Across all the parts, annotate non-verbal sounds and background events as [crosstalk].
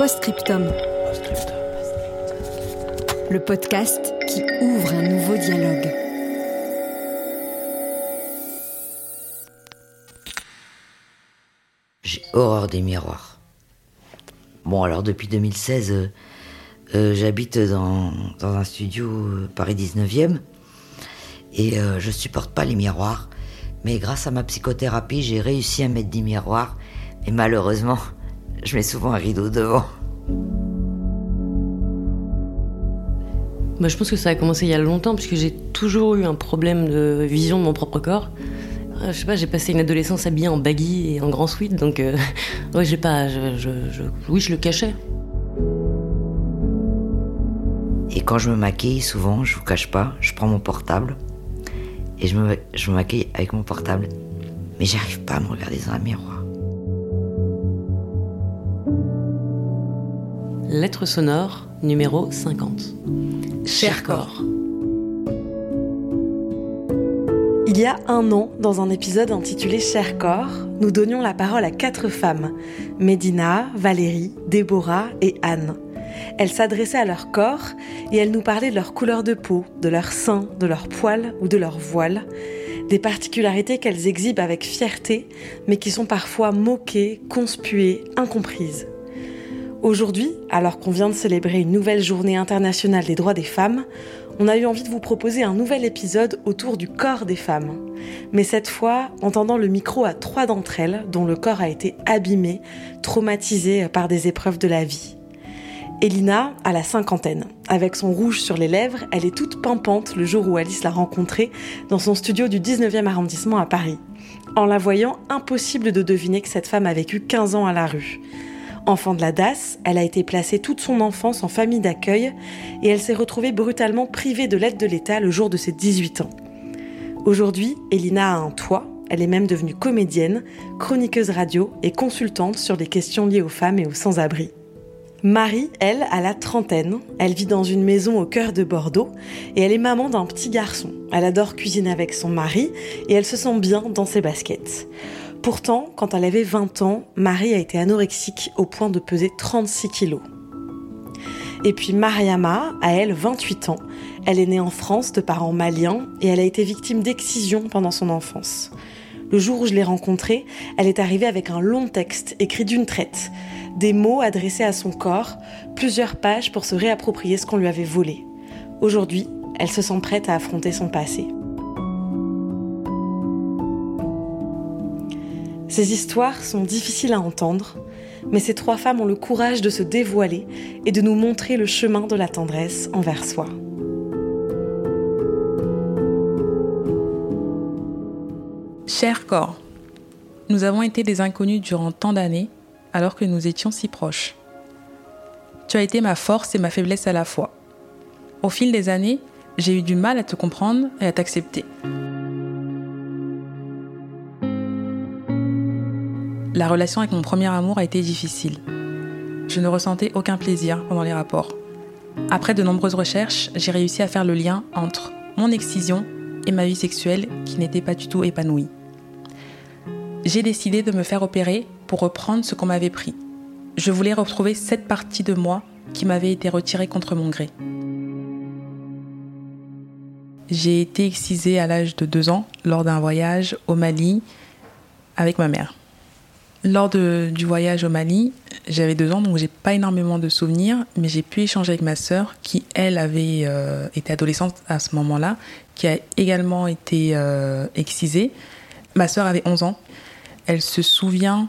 Postscriptum. Le podcast qui ouvre un nouveau dialogue. J'ai horreur des miroirs. Bon, alors depuis 2016, euh, euh, j'habite dans, un studio euh, Paris 19e et je supporte pas les miroirs. Mais grâce à ma psychothérapie, j'ai réussi à mettre des miroirs. Et malheureusement, [laughs] je mets souvent un rideau devant. Bah, je pense que ça a commencé il y a longtemps, puisque j'ai toujours eu un problème de vision de mon propre corps. Euh, Je sais pas, j'ai passé une adolescence habillée en baggy et en grand sweat, donc euh, [laughs] j'ai pas, oui, je le cachais. Et quand je me maquille, souvent, je vous cache pas, je prends mon portable et je me, je me maquille avec mon portable. Mais j'arrive pas à me regarder dans un miroir. Lettre sonore numéro 50. Cher corps. Il y a un an, dans un épisode intitulé Cher corps, nous donnions la parole à quatre femmes Médina, Valérie, Déborah et Anne. Elles s'adressaient à leur corps et elles nous parlaient de leur couleur de peau, de leur sein, de leur poil ou de leur voile, des particularités qu'elles exhibent avec fierté, mais qui sont parfois moquées, conspuées, incomprises. Aujourd'hui, alors qu'on vient de célébrer une nouvelle journée internationale des droits des femmes, on a eu envie de vous proposer un nouvel épisode autour du corps des femmes. Mais cette fois, en tendant le micro à trois d'entre elles dont le corps a été abîmé, traumatisé par des épreuves de la vie. Elina a la cinquantaine. Avec son rouge sur les lèvres, elle est toute pimpante le jour où Alice l'a rencontrée dans son studio du 19e arrondissement à Paris. En la voyant, impossible de deviner que cette femme a vécu 15 ans à la rue. Enfant de la DAS, elle a été placée toute son enfance en famille d'accueil et elle s'est retrouvée brutalement privée de l'aide de l'État le jour de ses 18 ans. Aujourd'hui, Elina a un toit, elle est même devenue comédienne, chroniqueuse radio et consultante sur les questions liées aux femmes et aux sans-abri. Marie, elle, a la trentaine. Elle vit dans une maison au cœur de Bordeaux et elle est maman d'un petit garçon. Elle adore cuisiner avec son mari et elle se sent bien dans ses baskets. Pourtant, quand elle avait 20 ans, Marie a été anorexique au point de peser 36 kilos. Et puis Mariama, à elle 28 ans. Elle est née en France de parents maliens et elle a été victime d'excision pendant son enfance. Le jour où je l'ai rencontrée, elle est arrivée avec un long texte écrit d'une traite, des mots adressés à son corps, plusieurs pages pour se réapproprier ce qu'on lui avait volé. Aujourd'hui, elle se sent prête à affronter son passé. Ces histoires sont difficiles à entendre, mais ces trois femmes ont le courage de se dévoiler et de nous montrer le chemin de la tendresse envers soi. Cher corps, nous avons été des inconnus durant tant d'années alors que nous étions si proches. Tu as été ma force et ma faiblesse à la fois. Au fil des années, j'ai eu du mal à te comprendre et à t'accepter. La relation avec mon premier amour a été difficile. Je ne ressentais aucun plaisir pendant les rapports. Après de nombreuses recherches, j'ai réussi à faire le lien entre mon excision et ma vie sexuelle qui n'était pas du tout épanouie. J'ai décidé de me faire opérer pour reprendre ce qu'on m'avait pris. Je voulais retrouver cette partie de moi qui m'avait été retirée contre mon gré. J'ai été excisée à l'âge de 2 ans lors d'un voyage au Mali avec ma mère. Lors du voyage au Mali, j'avais 2 ans donc j'ai pas énormément de souvenirs, mais j'ai pu échanger avec ma sœur qui elle avait euh, été adolescente à ce moment-là, qui a également été euh, excisée. Ma sœur avait 11 ans. Elle se souvient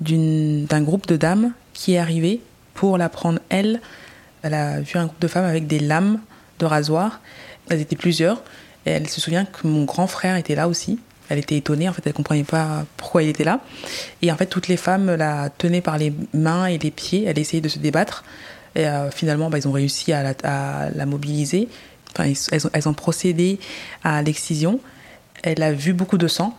d'un groupe de dames qui est arrivé pour la prendre elle. Elle a vu un groupe de femmes avec des lames de rasoir. Elles étaient plusieurs. Elle se souvient que mon grand frère était là aussi. Elle était étonnée, en fait, elle comprenait pas pourquoi il était là. Et en fait, toutes les femmes la tenaient par les mains et les pieds. Elle essayait de se débattre. Et euh, finalement, bah, ils ont réussi à la, mobiliser. Enfin, elles, ont, procédé à l'excision. Elle a vu beaucoup de sang.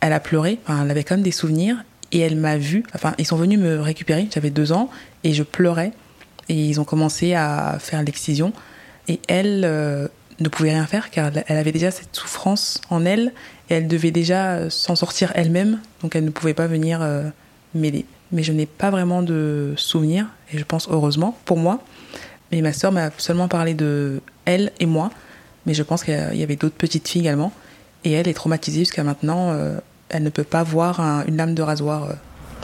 Elle a pleuré. Enfin, elle avait quand même des souvenirs. Et elle m'a vu. Enfin, ils sont venus me récupérer. J'avais deux ans et je pleurais. Et ils ont commencé à faire l'excision. Et elle euh, ne pouvait rien faire car elle avait déjà cette souffrance en elle et elle devait déjà s'en sortir elle-même. Donc elle ne pouvait pas venir euh, m'aider. Mais je n'ai pas vraiment de souvenirs et je pense heureusement pour moi. Mais ma sœur m'a seulement parlé de elle et moi. Mais je pense qu'il y avait d'autres petites filles également. Et elle est traumatisée jusqu'à maintenant. Euh, elle ne peut pas voir un, une lame de rasoir. Euh,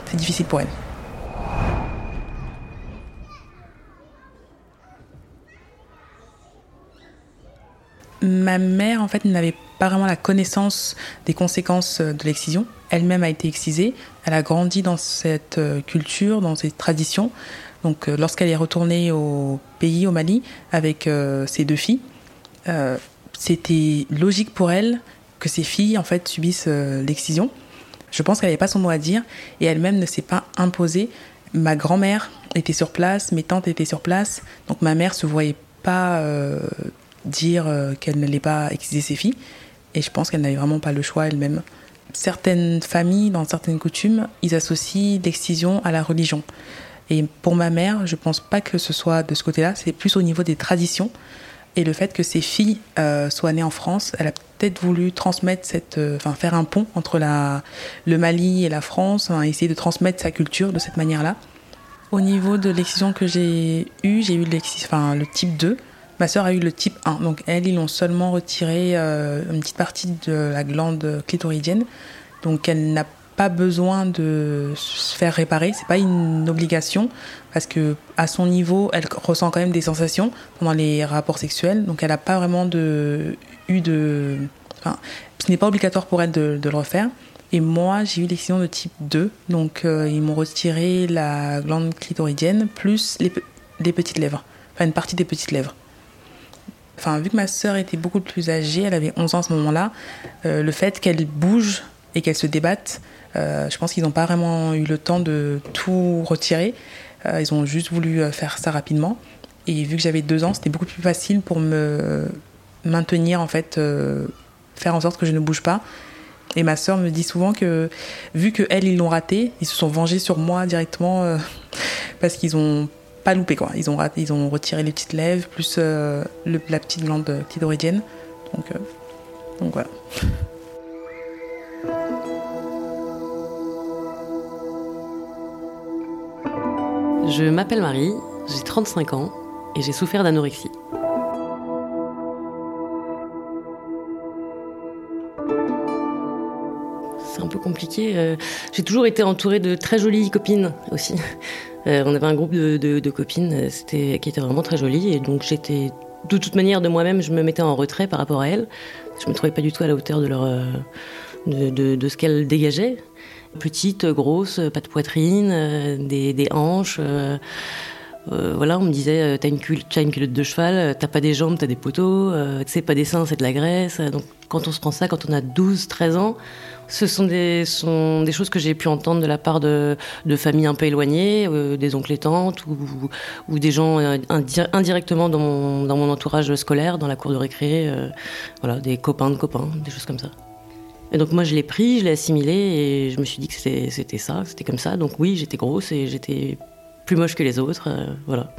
c'est difficile pour elle. Ma mère, en fait, n'avait pas vraiment la connaissance des conséquences de l'excision. Elle-même a été excisée. Elle a grandi dans cette culture, dans cette tradition. Donc, lorsqu'elle est retournée au pays, au Mali, avec euh, ses deux filles, euh, c'était logique pour elle que ses filles, en fait, subissent euh, l'excision. Je pense qu'elle n'avait pas son mot à dire et elle-même ne s'est pas imposée. Ma grand-mère était sur place, mes tantes étaient sur place, donc ma mère se voyait pas dire qu'elle n'allait pas exciser ses filles. Et je pense qu'elle n'avait vraiment pas le choix elle-même. Certaines familles, dans certaines coutumes, ils associent l'excision à la religion. Et pour ma mère, je pense pas que ce soit de ce côté-là, c'est plus au niveau des traditions. Et le fait que ses filles euh, soient nées en France, elle a peut-être voulu transmettre cette, euh, faire un pont entre la, le Mali et la France, essayer de transmettre sa culture de cette manière-là. Au niveau de l'excision que j'ai eue, j'ai eu le type 2. Ma sœur a eu le type 1, donc elle, ils l'ont seulement retiré euh, une petite partie de la glande clitoridienne, donc elle n'a pas besoin de se faire réparer, c'est pas une obligation, parce que à son niveau, elle ressent quand même des sensations pendant les rapports sexuels, donc elle n'a pas vraiment eu de... Ce n'est pas obligatoire pour elle de, de le refaire. Et moi, j'ai eu l'excision de type 2, donc euh, ils m'ont retiré la glande clitoridienne plus les, les petites lèvres, enfin une partie des petites lèvres. Enfin, vu que ma sœur était beaucoup plus âgée, elle avait 11 ans à ce moment-là, euh, le fait qu'elle bouge et qu'elle se débatte, euh, je pense qu'ils n'ont pas vraiment eu le temps de tout retirer. Euh, ils ont juste voulu faire ça rapidement. Et vu que j'avais deux ans, c'était beaucoup plus facile pour me maintenir, en fait, faire en sorte que je ne bouge pas. Et ma sœur me dit souvent que, vu que elle ils l'ont raté, ils se sont vengés sur moi directement [laughs] parce qu'ils ont pas loupé quoi. Ils ont raté, ils ont retiré les petites lèvres plus euh, la petite glande clitoridienne. Donc, euh, donc voilà. Je m'appelle Marie, j'ai 35 ans et j'ai souffert d'anorexie. C'est un peu compliqué. euh, J'ai toujours été entourée de très jolies copines aussi. Euh, on avait un groupe de, copines euh, c'était, qui était vraiment très joli et donc j'étais de toute manière de moi-même, je me mettais en retrait par rapport à elles. Je me trouvais pas du tout à la hauteur de leur euh, de, ce qu'elles dégageaient. Petite, grosse, pas de poitrine, des hanches. Euh, voilà, on me disait, euh, t'as une, t'as une culotte de cheval, euh, t'as pas des jambes, t'as des poteaux, sais, pas des seins, c'est de la graisse. Donc quand on se prend ça, quand on a 12, 13 ans, ce sont des, sont des choses que j'ai pu entendre de la part de, de familles un peu éloignées, des oncles et tantes, ou, ou des gens indi- indirectement dans mon, dans mon entourage scolaire, dans la cour de récré, voilà, des copains de copains, des choses comme ça. Et donc moi je l'ai pris, je l'ai assimilé et je me suis dit que c'était ça, c'était comme ça. Donc oui, j'étais grosse et j'étais plus moche que les autres, euh, voilà.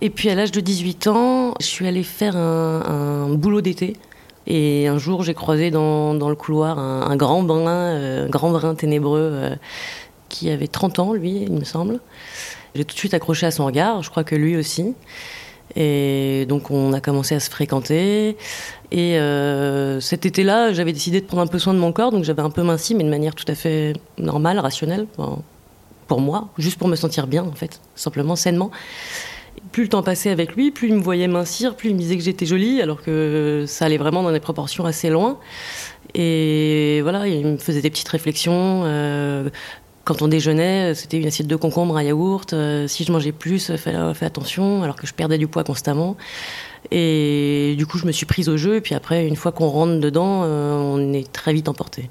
Et puis à l'âge de 18 ans, je suis allée faire un, boulot d'été. Et un jour, j'ai croisé dans, dans le couloir un, grand brun, euh, grand brun ténébreux euh, qui avait 30 ans, lui, il me semble. J'ai tout de suite accroché à son regard, je crois que lui aussi. Et donc on a commencé à se fréquenter. Et euh, cet été-là, j'avais décidé de prendre un peu soin de mon corps, donc j'avais un peu minci, mais de manière tout à fait normale, rationnelle, pour moi, juste pour me sentir bien, en fait, simplement, sainement. Plus le temps passait avec lui, plus il me voyait mincir, plus il me disait que j'étais jolie, alors que ça allait vraiment dans des proportions assez loin. Et voilà, il me faisait des petites réflexions. euh, quand on déjeunait, c'était une assiette de concombre, un yaourt. si je mangeais plus, fais, fais attention, alors que je perdais du poids constamment. Et du coup, je me suis prise au jeu. Et puis après, une fois qu'on rentre dedans, on est très vite emporté.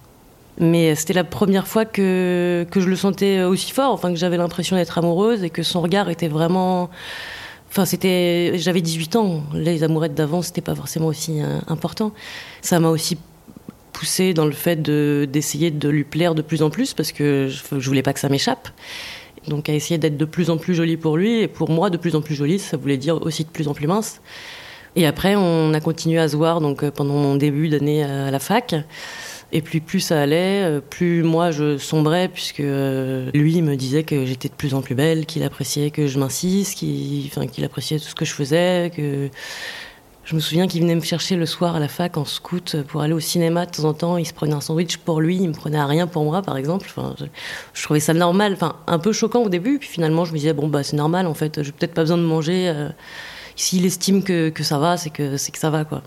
Mais c'était la première fois que, que je le sentais aussi fort, enfin que j'avais l'impression d'être amoureuse et que son regard était vraiment... Enfin, c'était, j'avais 18 ans. Les amourettes d'avant, c'était pas forcément aussi euh, important. Ça m'a aussi poussé dans le fait de, d'essayer de lui plaire de plus en plus parce que je, je voulais pas que ça m'échappe. Donc, à essayer d'être de plus en plus jolie pour lui et pour moi, de plus en plus jolie, ça voulait dire aussi de plus en plus mince. Et après, on a continué à se voir donc euh, pendant mon début d'année à la fac. Et puis plus ça allait, euh, plus moi je sombrais, puisque euh, lui me disait que j'étais de plus en plus belle, qu'il appréciait que je m'insiste, qu'il appréciait tout ce que je faisais, que... Je me souviens qu'il venait me chercher le soir à la fac en scout pour aller au cinéma de temps en temps. Il se prenait un sandwich pour lui, il me prenait à rien pour moi, par exemple. Je, trouvais ça normal, enfin un peu choquant au début. Puis finalement, je me disais bon bah c'est normal en fait. J'ai peut-être pas besoin de manger. S'il estime que, ça va, c'est que ça va quoi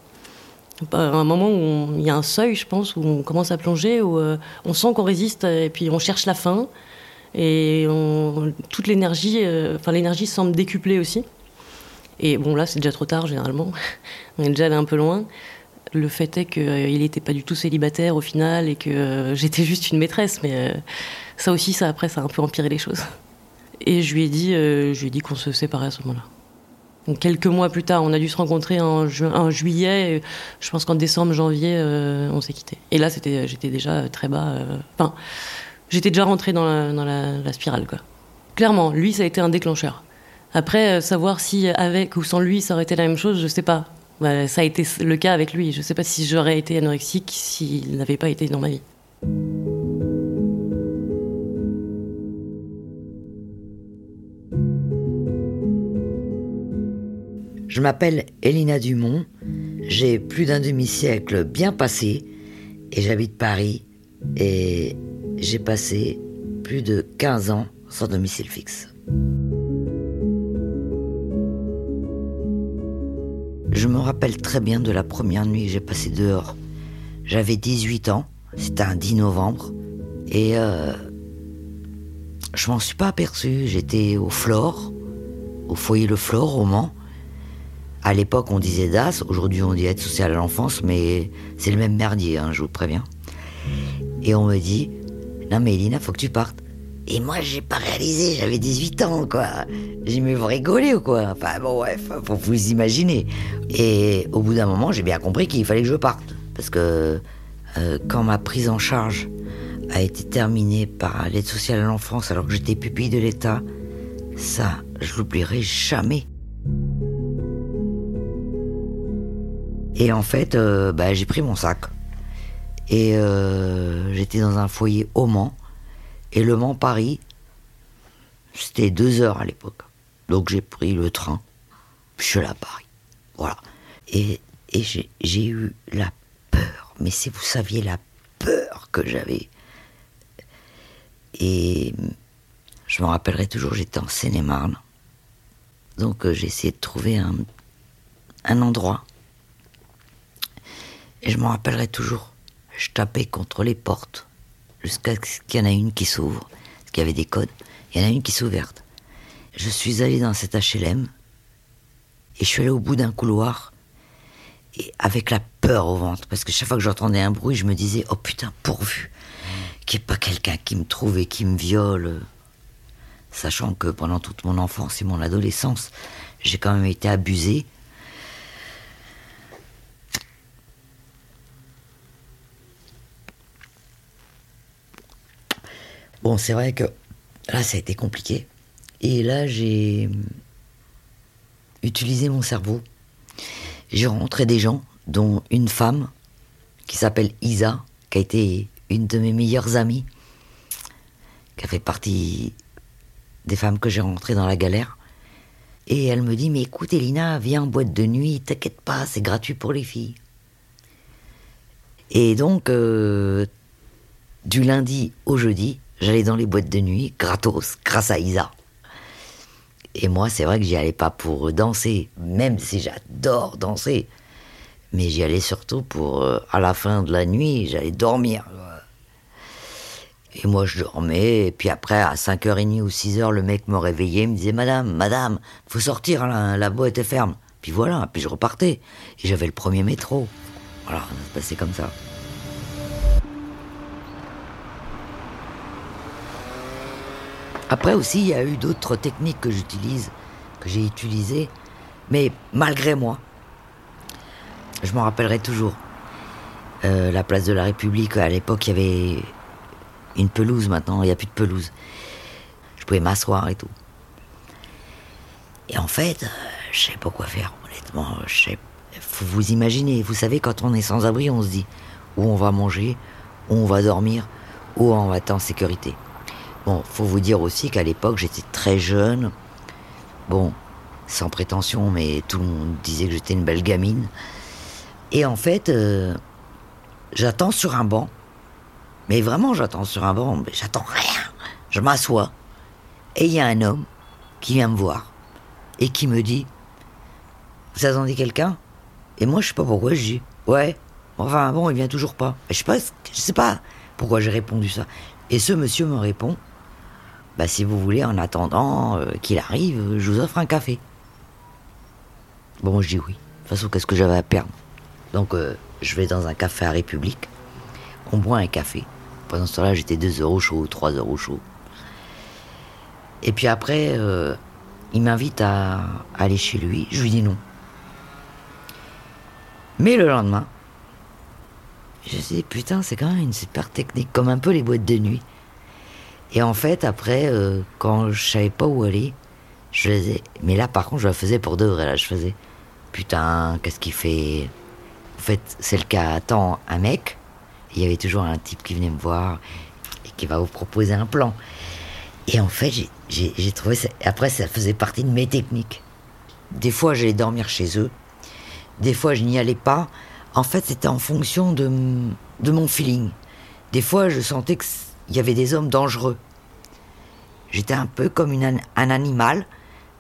à un moment où il y a un seuil, je pense, où on commence à plonger, où euh, on sent qu'on résiste et puis on cherche la fin. Et toute l'énergie, euh, l'énergie semble décuplée aussi. Et bon, là, c'est déjà trop tard, généralement. [laughs] on est déjà allé un peu loin. Le fait est qu'il euh, n'était pas du tout célibataire au final et que j'étais juste une maîtresse. Mais ça aussi, ça après, ça a un peu empiré les choses. Et je lui ai dit, je lui ai dit qu'on se séparait à ce moment-là quelques mois plus tard, on a dû se rencontrer en, juillet. je pense qu'en décembre, janvier, euh, on s'est quitté. Et là, c'était, j'étais déjà très bas. Euh, enfin, j'étais déjà rentrée dans, la, spirale, quoi. Clairement, lui, ça a été un déclencheur. Après, euh, savoir si avec ou sans lui, ça aurait été la même chose, je sais pas. Bah, ça a été le cas avec lui. Je sais pas si j'aurais été anorexique s'il n'avait pas été dans ma vie. Je m'appelle Elina Dumont, j'ai plus d'un demi-siècle bien passé et j'habite Paris et j'ai passé plus de 15 ans sans domicile fixe. Je me rappelle très bien de la première nuit que j'ai passée dehors. J'avais 18 ans, c'était un 10 novembre, et euh, je m'en suis pas aperçu. J'étais au Flore, au foyer Le Flore, au Mans, à l'époque, on disait DAS, aujourd'hui on dit aide sociale à l'enfance, mais c'est le même merdier, hein, je vous préviens. Et on me dit, non mais Elina, faut que tu partes. Et moi, j'ai pas réalisé, j'avais 18 ans, quoi. J'ai mis vous rigoler ou quoi Enfin bon, bref, faut vous imaginer. Et au bout d'un moment, j'ai bien compris qu'il fallait que je parte. Parce que euh, quand ma prise en charge a été terminée par l'aide sociale à l'enfance alors que j'étais pupille de l'État, ça, je l'oublierai jamais. Et en fait, euh, bah, j'ai pris mon sac. Et euh, j'étais dans un foyer au Mans. Et Le Mans-Paris, c'était deux heures à l'époque. Donc j'ai pris le train. Je suis à Paris. Voilà. Et, j'ai eu la peur. Mais si vous saviez la peur que j'avais. Et je me rappellerai toujours, j'étais en Seine-et-Marne. Donc euh, j'ai essayé de trouver un endroit et je m'en rappellerai toujours. Je tapais contre les portes jusqu'à ce qu'il y en ait une qui s'ouvre. Parce qu'il y avait des codes. Il y en a une qui s'ouvre. Je suis allé dans cet HLM et je suis allé au bout d'un couloir et avec la peur au ventre. Parce que chaque fois que j'entendais un bruit, je me disais Oh putain, pourvu qu'il n'y ait pas quelqu'un qui me trouve et qui me viole. Sachant que pendant toute mon enfance et mon adolescence, j'ai quand même été abusé Bon, c'est vrai que là, ça a été compliqué. Et là, j'ai utilisé mon cerveau. J'ai rencontré des gens, dont une femme qui s'appelle Isa, qui a été une de mes meilleures amies, qui a fait partie des femmes que j'ai rencontrées dans la galère. Et elle me dit, mais écoute Elina, viens en boîte de nuit, t'inquiète pas, c'est gratuit pour les filles. Et donc, euh, du lundi au jeudi, J'allais dans les boîtes de nuit, gratos, grâce à Isa. Et moi, c'est vrai que j'y allais pas pour danser, même si j'adore danser. Mais j'y allais surtout pour, euh, à la fin de la nuit, j'allais dormir. Et moi, je dormais. Et puis après, à 5h30 ou 6h, le mec me réveillait. me disait Madame, madame, faut sortir, la, la boîte est ferme. Puis voilà, puis je repartais. Et j'avais le premier métro. Voilà, ça se passait comme ça. Après aussi, il y a eu d'autres techniques que j'utilise, que j'ai utilisées, mais malgré moi. Je m'en rappellerai toujours. Euh, la place de la République, à l'époque, il y avait une pelouse maintenant, il n'y a plus de pelouse. Je pouvais m'asseoir et tout. Et en fait, je sais pas quoi faire, honnêtement. Vous imaginer, vous savez, quand on est sans abri, on se dit où on va manger, où on va dormir, où on va être en sécurité. Bon, faut vous dire aussi qu'à l'époque, j'étais très jeune. Bon, sans prétention, mais tout le monde disait que j'étais une belle gamine. Et en fait, euh, j'attends sur un banc. Mais vraiment, j'attends sur un banc, mais j'attends rien. Je m'assois. Et il y a un homme qui vient me voir et qui me dit Vous attendez quelqu'un? Et moi, je sais pas pourquoi je dis Ouais. Enfin, bon, il vient toujours pas. Je sais pas, je sais pas pourquoi j'ai répondu ça. Et ce monsieur me répond Bah, si vous voulez, en attendant euh, qu'il arrive, je vous offre un café. Bon, je dis oui. De toute façon, qu'est-ce que j'avais à perdre? Donc, euh, je vais dans un café à République. On boit un café. Pendant ce temps-là, j'étais 2 euros chaud, 3 euros chaud. Et puis après, euh, il m'invite à, aller chez lui. Je lui dis non. Mais le lendemain, je me dis, putain, c'est quand même une super technique, comme un peu les boîtes de nuit. Et en fait, après, euh, quand je savais pas où aller, je faisais. Mais là, par contre, je la faisais pour de vrai. Là, je faisais, putain, qu'est-ce qu'il fait? En fait, c'est le cas. Attends, un mec, il y avait toujours un type qui venait me voir et qui va vous proposer un plan. Et en fait, j'ai trouvé ça. Après, ça faisait partie de mes techniques. Des fois, j'allais dormir chez eux. Des fois, je n'y allais pas. En fait, c'était en fonction de, de mon feeling. Des fois, je sentais qu'il y avait des hommes dangereux. J'étais un peu comme un animal,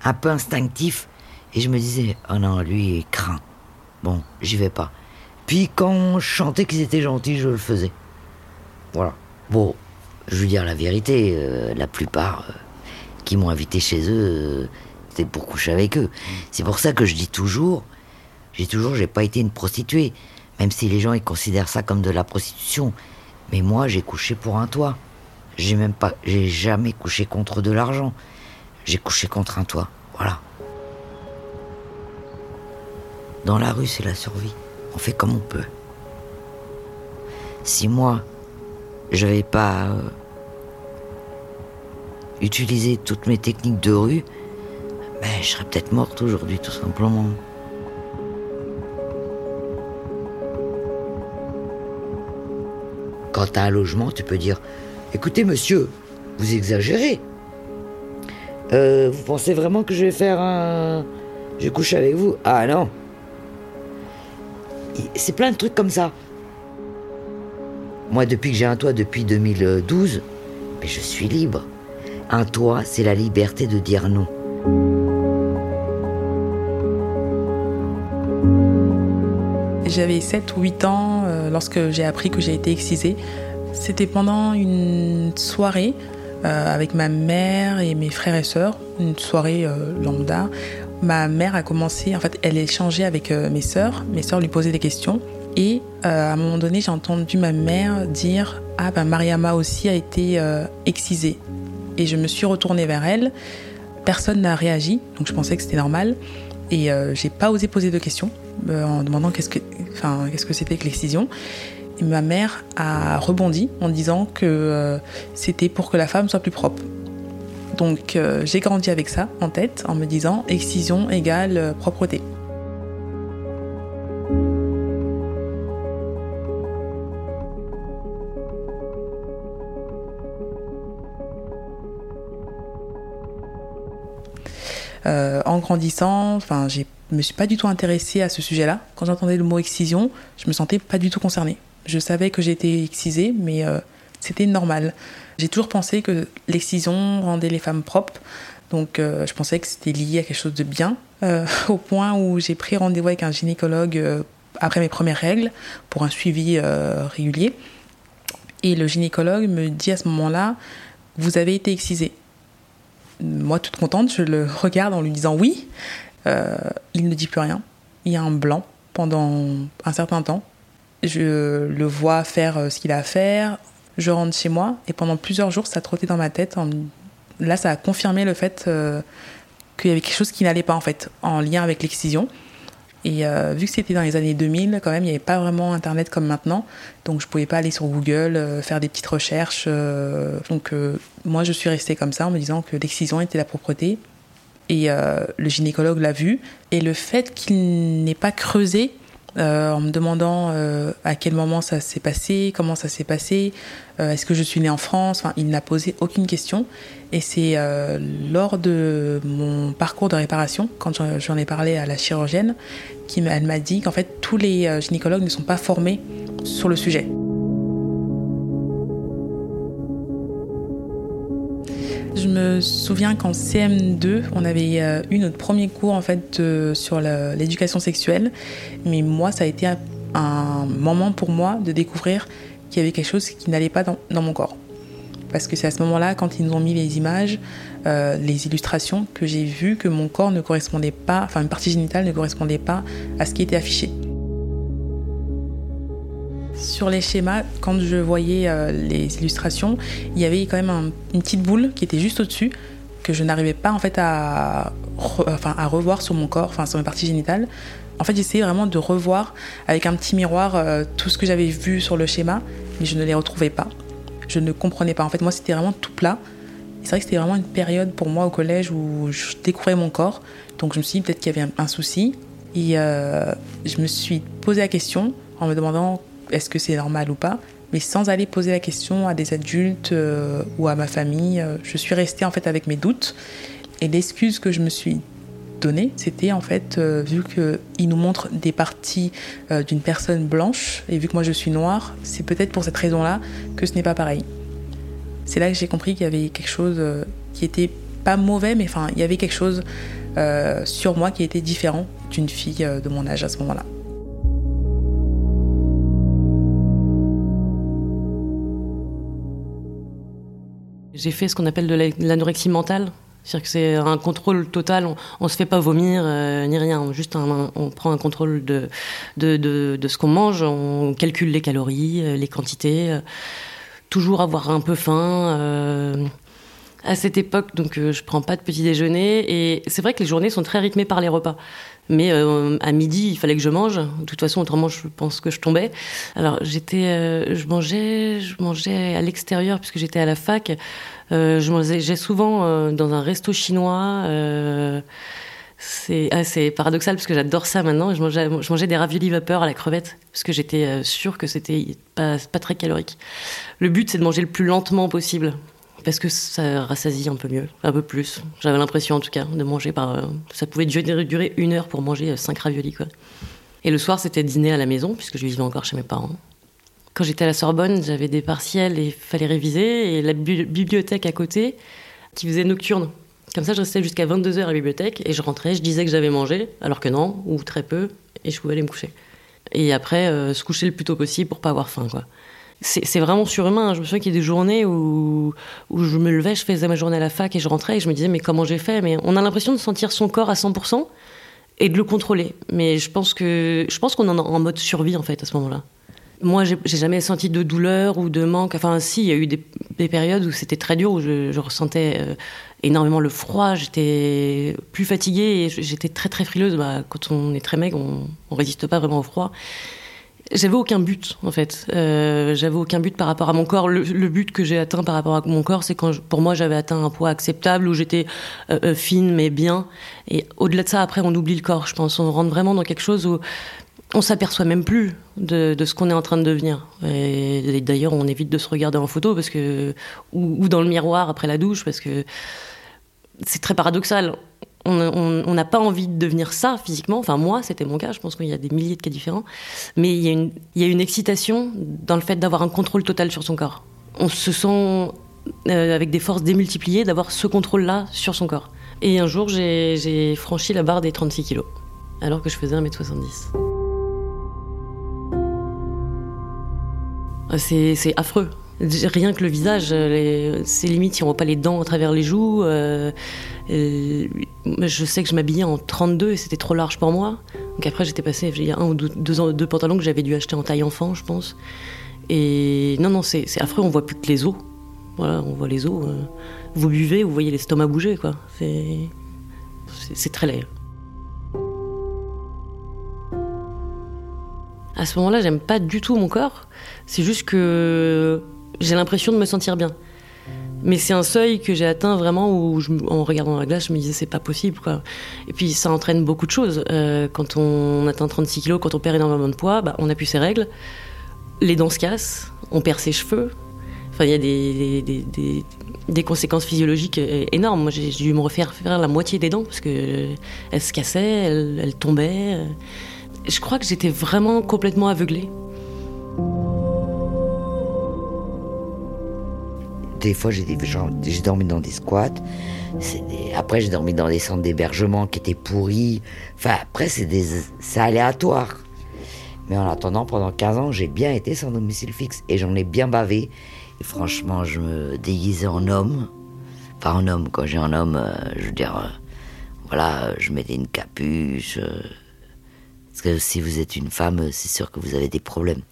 un peu instinctif. Et je me disais, oh non, lui, il craint. Bon, j'y vais pas. Puis quand je chantais qu'ils étaient gentils, je le faisais. Voilà. Bon, je veux dire la vérité, euh, la plupart euh, qui m'ont invité chez eux, euh, c'était pour coucher avec eux. C'est pour ça que je dis toujours, j'ai toujours, j'ai pas été une prostituée, même si les gens ils considèrent ça comme de la prostitution. Mais moi, j'ai couché pour un toit. J'ai même pas, j'ai jamais couché contre de l'argent. J'ai couché contre un toit. Voilà. Dans la rue, c'est la survie. On fait comme on peut. Si moi, je n'avais pas euh, utilisé toutes mes techniques de rue, ben, je serais peut-être morte aujourd'hui, tout simplement. Un logement, tu peux dire Écoutez, monsieur, vous exagérez. Euh, vous pensez vraiment que je vais faire un. Je couche avec vous? Ah non C'est plein de trucs comme ça. Moi, depuis que j'ai un toit depuis 2012, mais je suis libre. Un toit, c'est la liberté de dire non. J'avais 7 ou 8 ans lorsque j'ai appris que j'ai été excisée. C'était pendant une soirée euh, avec ma mère et mes frères et sœurs, une soirée euh, lambda. Ma mère a commencé, en fait, elle échangeait avec mes sœurs. Mes sœurs lui posaient des questions. Et à un moment donné, j'ai entendu ma mère dire Ah, ben Mariama aussi a été excisée. Et je me suis retournée vers elle. Personne n'a réagi, donc je pensais que c'était normal. Et j'ai pas osé poser de questions en demandant qu'est-ce que, c'était que l'excision. Et ma mère a rebondi en disant que euh, c'était pour que la femme soit plus propre. Donc euh, j'ai grandi avec ça en tête en me disant excision égale euh, propreté. Grandissant, enfin, j'ai me suis pas du tout intéressée à ce sujet-là. Quand j'entendais le mot excision, je me sentais pas du tout concernée. Je savais que j'étais excisée, mais euh, c'était normal. J'ai toujours pensé que l'excision rendait les femmes propres, donc euh, je pensais que c'était lié à quelque chose de bien, euh, [laughs] au point où j'ai pris rendez-vous avec un gynécologue après mes premières règles pour un suivi régulier. Et le gynécologue me dit à ce moment-là, vous avez été excisée. Moi, toute contente, je le regarde en lui disant oui. Euh, il ne dit plus rien. Il y a un blanc pendant un certain temps. Je le vois faire euh, ce qu'il a à faire. Je rentre chez moi et pendant plusieurs jours, ça trottait dans ma tête. Là, ça a confirmé le fait euh, qu'il y avait quelque chose qui n'allait pas en fait, en lien avec l'excision. Et euh, vu que c'était dans les années 2000, quand même, il n'y avait pas vraiment Internet comme maintenant. Donc, je ne pouvais pas aller sur Google, euh, faire des petites recherches. Euh, donc, moi, je suis restée comme ça en me disant que l'excision était la propreté. Et le gynécologue l'a vu. Et le fait qu'il n'ait pas creusé euh, en me demandant euh, à quel moment ça s'est passé, comment ça s'est passé, euh, est-ce que je suis née en France. Enfin, il n'a posé aucune question. Et c'est lors de mon parcours de réparation, quand j'en ai parlé à la chirurgienne, qu'elle m'a dit qu'en fait tous les gynécologues ne sont pas formés sur le sujet. Me souviens qu'en CM2, on avait euh, eu notre premier cours en fait sur l'éducation sexuelle, mais moi ça a été un, moment pour moi de découvrir qu'il y avait quelque chose qui n'allait pas dans, mon corps. Parce que c'est à ce moment-là, quand ils nous ont mis les images, euh, les illustrations, que j'ai vu que mon corps ne correspondait pas, enfin une partie génitale ne correspondait pas à ce qui était affiché. Sur les schémas, quand je voyais euh, les illustrations, il y avait quand même une petite boule qui était juste au-dessus que je n'arrivais pas en fait à, enfin, à revoir sur mon corps, enfin sur mes parties génitales. En fait, j'essayais vraiment de revoir avec un petit miroir euh, tout ce que j'avais vu sur le schéma, mais je ne les retrouvais pas. Je ne comprenais pas. En fait, moi, c'était vraiment tout plat. C'est vrai que c'était vraiment une période pour moi au collège où je découvrais mon corps. Donc, je me suis dit peut-être qu'il y avait un, souci. Et euh, je me suis posé la question en me demandant est-ce que c'est normal ou pas mais sans aller poser la question à des adultes euh, ou à ma famille. Euh, je suis restée en fait avec mes doutes. Et l'excuse que je me suis donnée, c'était en fait, euh, vu qu'il nous montre des parties d'une personne blanche, et vu que moi je suis noire, c'est peut-être pour cette raison-là que ce n'est pas pareil. C'est là que j'ai compris qu'il y avait quelque chose qui était pas mauvais, mais enfin, il y avait quelque chose sur moi qui était différent d'une fille de mon âge à ce moment-là. J'ai fait ce qu'on appelle de l'anorexie mentale. C'est-à-dire que c'est un contrôle total, on, ne se fait pas vomir euh, ni rien, juste on prend un contrôle de, de, de, ce qu'on mange, on calcule les calories, euh, les quantités, euh, toujours avoir un peu faim. À cette époque, donc je prends pas de petit déjeuner et c'est vrai que les journées sont très rythmées par les repas. Mais euh, à midi, il fallait que je mange. De toute façon, autrement, je pense que je tombais. Alors, j'étais, euh, je mangeais, je mangeais à l'extérieur puisque j'étais à la fac. Euh, je mangeais souvent dans un resto chinois. c'est assez paradoxal parce que j'adore ça maintenant. Je mangeais, je mangeais des raviolis vapeur à la crevette parce que j'étais sûre que c'était pas, pas très calorique. Le but, c'est de manger le plus lentement possible parce que ça rassasie un peu mieux, un peu plus. J'avais l'impression en tout cas de manger par. Euh, ça pouvait durer, une heure pour manger 5 euh, raviolis quoi. Et le soir c'était dîner à la maison puisque je vivais encore chez mes parents. Quand j'étais à la Sorbonne, j'avais des partiels et fallait réviser et la bibliothèque à côté qui faisait nocturne. Comme ça, je restais jusqu'à 22h à la bibliothèque et je rentrais, je disais que j'avais mangé, alors que non, ou très peu, et je pouvais aller me coucher. Et après, euh, se coucher le plus tôt possible pour pas avoir faim, quoi c'est vraiment surhumain. Je me souviens qu'il y a des journées où, je me levais, je faisais ma journée à la fac et je rentrais et je me disais, mais comment j'ai fait? Mais on a l'impression de sentir son corps à 100% et de le contrôler. Mais je pense que je qu'on est en mode survie en fait à ce moment-là. Moi, j'ai jamais senti de douleur ou de manque. Enfin, si, il y a eu des, périodes où c'était très dur, où je, ressentais euh, énormément le froid. J'étais plus fatiguée et j'étais très très frileuse. Bah, quand on est très maigre, on, on résiste pas vraiment au froid. J'avais aucun but en fait. Euh, j'avais aucun but par rapport à mon corps. Le, but que j'ai atteint par rapport à mon corps, c'est quand pour moi j'avais atteint un poids acceptable où j'étais euh, euh, fine mais bien. Et au-delà de ça, après on oublie le corps. Je pense on rentre vraiment dans quelque chose où on s'aperçoit même plus de, ce qu'on est en train de devenir. Et, d'ailleurs, on évite de se regarder en photo parce que ou dans le miroir après la douche parce que c'est très paradoxal on n'a pas envie de devenir ça physiquement. Enfin, moi, c'était mon cas. Je pense qu'il y a des milliers de cas différents. Mais il y, a une, excitation dans le fait d'avoir un contrôle total sur son corps. On se sent euh, avec des forces démultipliées d'avoir ce contrôle-là sur son corps. Et un jour, j'ai franchi la barre des 36 kilos, alors que je faisais 1m70. C'est affreux. Rien que le visage, c'est limite si on voit pas les dents à travers les joues. je sais que je m'habillais en 32 et c'était trop large pour moi. Donc après, j'étais passé, il y a un ou deux, deux pantalons que j'avais dû acheter en taille enfant, je pense. Et non, non, c'est affreux, on voit plus que les os. Voilà, on voit les os. vous buvez, vous voyez l'estomac bouger, quoi. C'est très laid. À ce moment-là, j'aime pas du tout mon corps. C'est juste que j'ai l'impression de me sentir bien. Mais c'est un seuil que j'ai atteint vraiment où, en regardant la glace, je me disais c'est pas possible. Et puis ça entraîne beaucoup de choses. Euh, quand on atteint 36 kilos, quand on perd énormément de poids, bah, on n'a plus ses règles. Les dents se cassent, on perd ses cheveux. Enfin, il y a des, des, des, conséquences physiologiques énormes. Moi, j'ai dû me refaire faire la moitié des dents parce qu'elles se cassaient, elles, elles tombaient. Je crois que j'étais vraiment complètement aveuglée. Des fois, j'ai dormi dans des squats. Après, j'ai dormi dans des centres d'hébergement qui étaient pourris. Enfin, après, c'est des... aléatoire. Mais en attendant, pendant 15 ans, j'ai bien été sans domicile fixe. Et j'en ai bien bavé. Et franchement, je me déguisais en homme. Enfin, en homme, quand j'ai un homme, euh, je veux dire, euh, voilà, je mettais une capuche. Euh, parce que si vous êtes une femme, c'est sûr que vous avez des problèmes.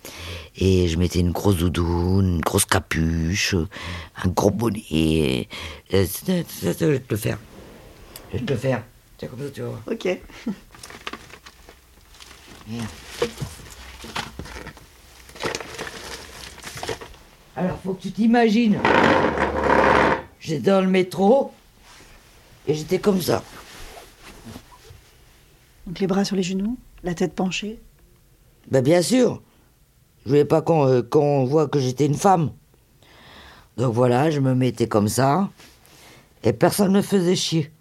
Et je mettais une grosse doudoune, une grosse capuche, un gros bonnet. je vais te le faire. Je vais te le faire. Tiens, comme ça, tu vas voir. Ok. Alors, faut que tu t'imagines. J'étais dans le métro et j'étais comme ça. Donc les bras sur les genoux la tête penchée Ben bien sûr. Je voulais pas euh, qu'on voit que j'étais une femme. Donc voilà, je me mettais comme ça. Et personne ne faisait chier.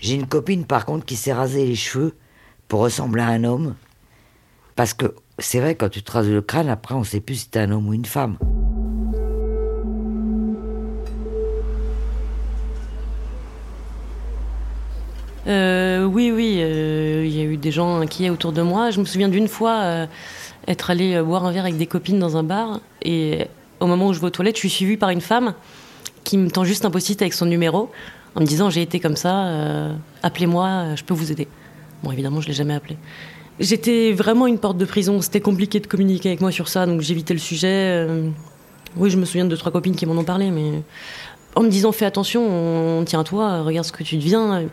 J'ai une copine par contre qui s'est rasé les cheveux pour ressembler à un homme. Parce que c'est vrai, quand tu te rases le crâne, après on sait plus si t'es un homme ou une femme. Euh, oui, oui, euh, il y a eu des gens inquiets autour de moi. Je me souviens d'une fois euh, être allée boire un verre avec des copines dans un bar et au moment où je vais aux toilettes, je suis suivie par une femme qui me tend juste un post-it avec son numéro en me disant j'ai été comme ça, appelez-moi, je peux vous aider. Bon, évidemment, je l'ai jamais appelé. J'étais vraiment une porte de prison. C'était compliqué de communiquer avec moi sur ça, donc j'évitais le sujet. oui, je me souviens de deux trois copines qui m'en ont parlé, mais en me disant fais attention, on tient à toi, regarde ce que tu deviens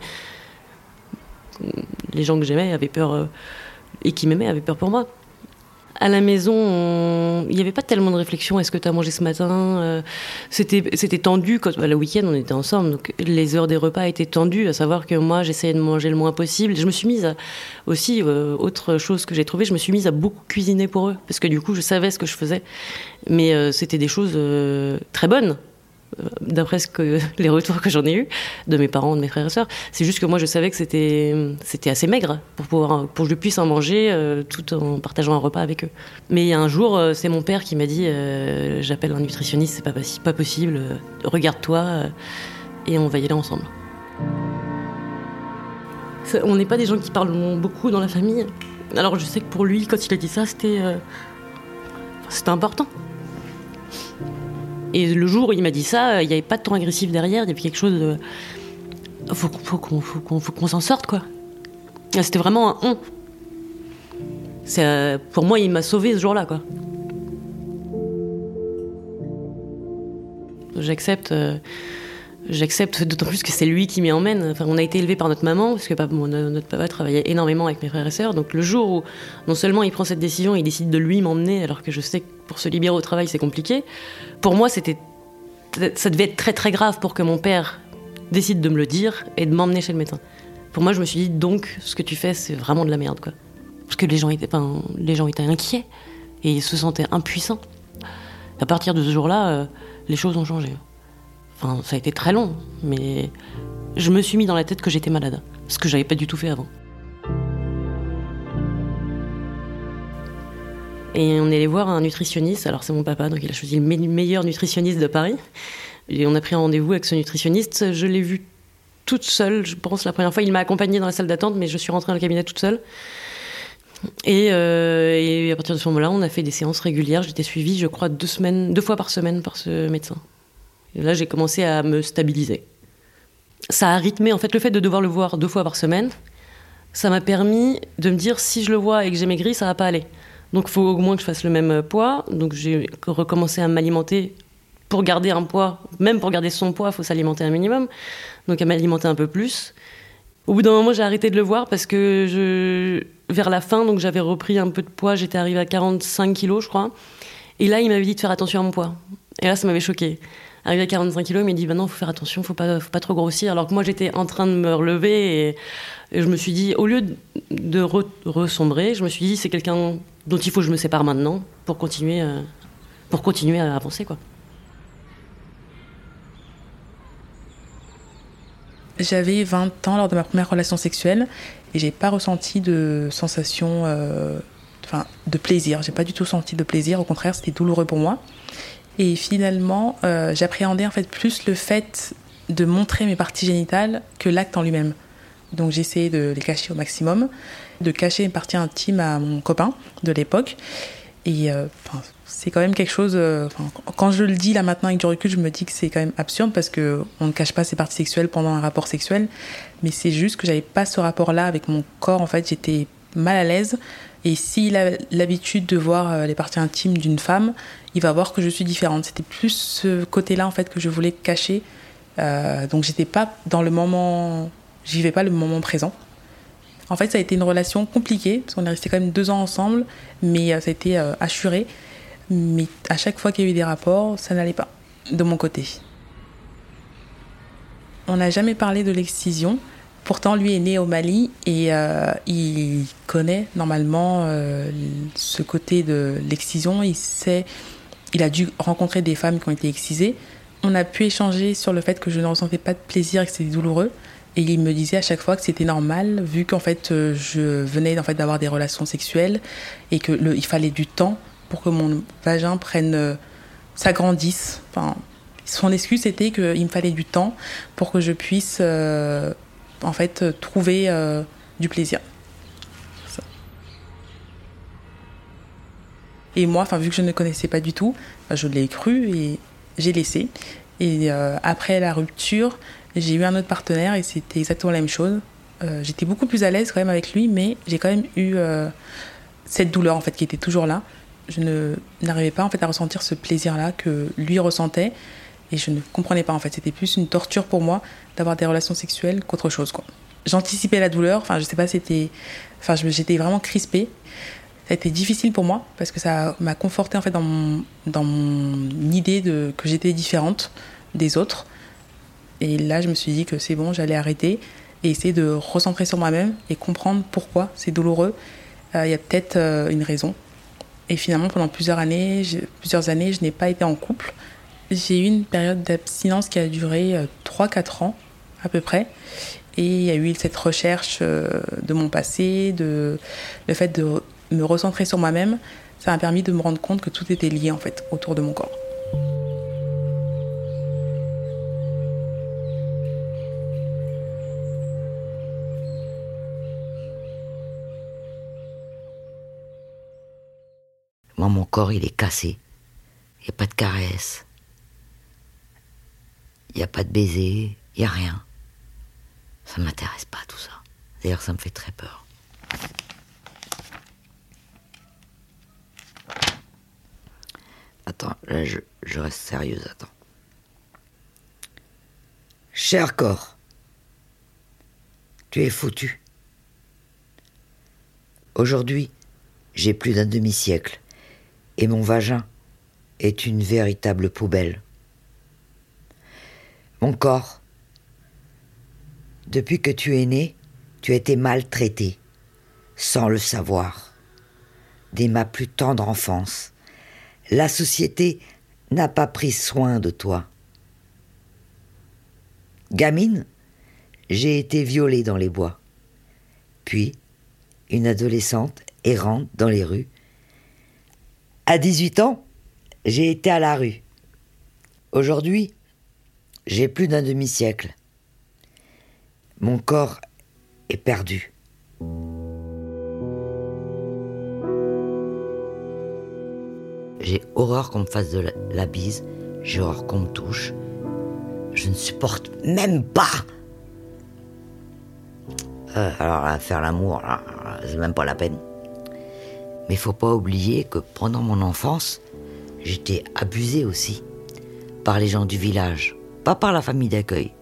les gens que j'aimais avaient peur euh, et qui m'aimaient avaient peur pour moi. À la maison, il n'y avait pas tellement de réflexion. Est-ce que tu as mangé ce matin euh, C'était tendu. Quand, bah, le week-end, on était ensemble. Donc les heures des repas étaient tendues, à savoir que moi, j'essayais de manger le moins possible. Je me suis mise à, aussi, euh, autre chose que j'ai trouvé, je me suis mise à beaucoup cuisiner pour eux. Parce que du coup, je savais ce que je faisais. Mais c'était des choses très bonnes. Euh, d'après ce que [laughs] les retours que j'en ai eu de mes parents, de mes frères et sœurs, c'est juste que moi je savais que c'était c'était assez maigre pour pouvoir pour que je puisse en manger euh, tout en partageant un repas avec eux. Mais il y a un jour, euh, c'est mon père qui m'a dit j'appelle un nutritionniste, c'est pas pas possible, regarde-toi et on va y aller ensemble. On n'est pas des gens qui parlent beaucoup dans la famille. Alors je sais que pour lui, quand il a dit ça, c'était c'était important. Et le jour où il m'a dit ça, il n'y avait pas de ton agressif derrière, il y avait quelque chose de. Faut, faut, qu'on s'en sorte, quoi. C'était vraiment un on. Euh, pour moi, il m'a sauvé ce jour-là, quoi. J'accepte. Euh, j'accepte d'autant plus que c'est lui qui m'y emmène. Enfin, on a été élevé par notre maman, parce que notre papa travaillait énormément avec mes frères et sœurs. Donc le jour où non seulement il prend cette décision, il décide de lui m'emmener, alors que je sais que pour se libérer au travail, c'est compliqué. Pour moi, c'était, ça devait être très très grave pour que mon père décide de me le dire et de m'emmener chez le médecin. Pour moi, je me suis dit, donc, ce que tu fais, c'est vraiment de la merde, quoi. Parce que les gens étaient, enfin, les gens étaient inquiets et ils se sentaient impuissants. À partir de ce jour-là, euh, les choses ont changé. Enfin, ça a été très long, mais je me suis mis dans la tête que j'étais malade, ce que j'avais pas du tout fait avant. Et on est allé voir un nutritionniste. Alors, c'est mon papa, donc il a choisi le meilleur nutritionniste de Paris. Et on a pris un rendez-vous avec ce nutritionniste. Je l'ai vu toute seule, je pense, la première fois. Il m'a accompagnée dans la salle d'attente, mais je suis rentrée dans le cabinet toute seule. Et, euh, à partir de ce moment-là, on a fait des séances régulières. J'étais suivie, je crois, deux fois par semaine par ce médecin. Et là, j'ai commencé à me stabiliser. Ça a rythmé, en fait, le fait de devoir le voir deux fois par semaine, ça m'a permis de me dire si je le vois et que j'ai maigri, ça va pas aller. Donc, il faut au moins que je fasse le même poids. Donc, j'ai recommencé à m'alimenter pour garder un poids, même pour garder son poids, il faut s'alimenter un minimum. Donc, à m'alimenter un peu plus. Au bout d'un moment, j'ai arrêté de le voir parce que je, vers la fin, donc j'avais repris un peu de poids, j'étais arrivée à 45 kilos, je crois. Et là, il m'avait dit de faire attention à mon poids. Et là, ça m'avait choqué. Arrivé à 45 kilos, il m'a dit, bah non, faut faire attention, faut pas, faut pas trop grossir. Alors que moi, j'étais en train de me relever et, je me suis dit, au lieu de ressombrer, je me suis dit, c'est quelqu'un dont il faut que je me sépare maintenant pour continuer, euh, pour continuer à avancer. J'avais 20 ans lors de ma première relation sexuelle et j'ai pas ressenti de sensation, euh, enfin, de plaisir. J'ai pas du tout senti de plaisir. Au contraire, c'était douloureux pour moi. Et finalement, euh, j'appréhendais en fait plus le fait de montrer mes parties génitales que l'acte en lui-même. Donc j'essayais de les cacher au maximum, de cacher mes parties intimes à mon copain de l'époque. Et euh, c'est quand même quelque chose. Euh, quand je le dis là maintenant avec du recul, je me dis que c'est quand même absurde parce que on ne cache pas ses parties sexuelles pendant un rapport sexuel, mais c'est juste que j'avais pas ce rapport-là avec mon corps. En fait, j'étais mal à l'aise. Et s'il a l'habitude de voir euh, les parties intimes d'une femme, il va voir que je suis différente. C'était plus ce côté-là en fait que je voulais cacher. Euh, donc j'étais pas dans le moment, j'y vais pas le moment présent. En fait, ça a été une relation compliquée, parce qu'on est resté quand même deux ans ensemble, mais euh, ça a été assuré. Mais à chaque fois qu'il y a eu des rapports, ça n'allait pas, de mon côté. On n'a jamais parlé de l'excision. Pourtant, lui est né au Mali et euh, il connaît normalement ce côté de l'excision. Il sait, il a dû rencontrer des femmes qui ont été excisées. On a pu échanger sur le fait que je ne ressentais pas de plaisir et que c'était douloureux. Et il me disait à chaque fois que c'était normal, vu qu'en fait euh, je venais en fait d'avoir des relations sexuelles et que le, il fallait du temps pour que mon vagin prenne euh, s'agrandisse. Enfin, son excuse était qu'il me fallait du temps pour que je puisse euh, en fait trouver du plaisir. Et moi, enfin vu que je ne connaissais pas du tout, bah, je l'ai cru et j'ai laissé. Et après la rupture, j'ai eu un autre partenaire et c'était exactement la même chose. Euh, j'étais beaucoup plus à l'aise quand même avec lui, mais j'ai quand même eu euh, cette douleur en fait qui était toujours là. Je n'arrivais pas en fait à ressentir ce plaisir-là que lui ressentait et je ne comprenais pas en fait. C'était plus une torture pour moi d'avoir des relations sexuelles qu'autre chose. J'anticipais la douleur. Enfin, je sais pas, c'était, enfin, j'étais vraiment crispée. Ça a été difficile pour moi parce que ça m'a conforté en fait dans mon, dans mon idée de que j'étais différente des autres et là, je me suis dit que c'est bon, j'allais arrêter et essayer de recentrer sur moi-même et comprendre pourquoi c'est douloureux. Euh, il y a peut-être euh, une raison. Et finalement, pendant plusieurs années, plusieurs années, je n'ai pas été en couple. J'ai eu une période d'abstinence qui a duré 3-4 euh, ans à peu près. Et il y a eu cette recherche de mon passé, de le fait de me recentrer sur moi-même. Ça m'a permis de me rendre compte que tout était lié en fait autour de mon corps. mon corps, il est cassé. Il n'y a pas de caresse. Il n'y a pas de baiser. Il n'y a rien. Ça ne m'intéresse pas tout ça. D'ailleurs, ça me fait très peur. Attends, là, je, je reste sérieuse, attends. Cher corps, tu es foutu. Aujourd'hui, j'ai plus d'un demi-siècle et mon vagin est une véritable poubelle. Mon corps, depuis que tu es né, tu as été maltraité, sans le savoir. Dès ma plus tendre enfance, la société n'a pas pris soin de toi. Gamine, j'ai été violée dans les bois. Puis, une adolescente errante dans les rues, à 18 ans, j'ai été à la rue. Aujourd'hui, j'ai plus d'un demi-siècle. Mon corps est perdu. J'ai horreur qu'on me fasse de la, bise, j'ai horreur qu'on me touche. Je ne supporte même pas. Euh, alors faire l'amour, c'est même pas la peine. Mais faut pas oublier que pendant mon enfance, j'étais abusée aussi par les gens du village. Pas par la famille d'accueil,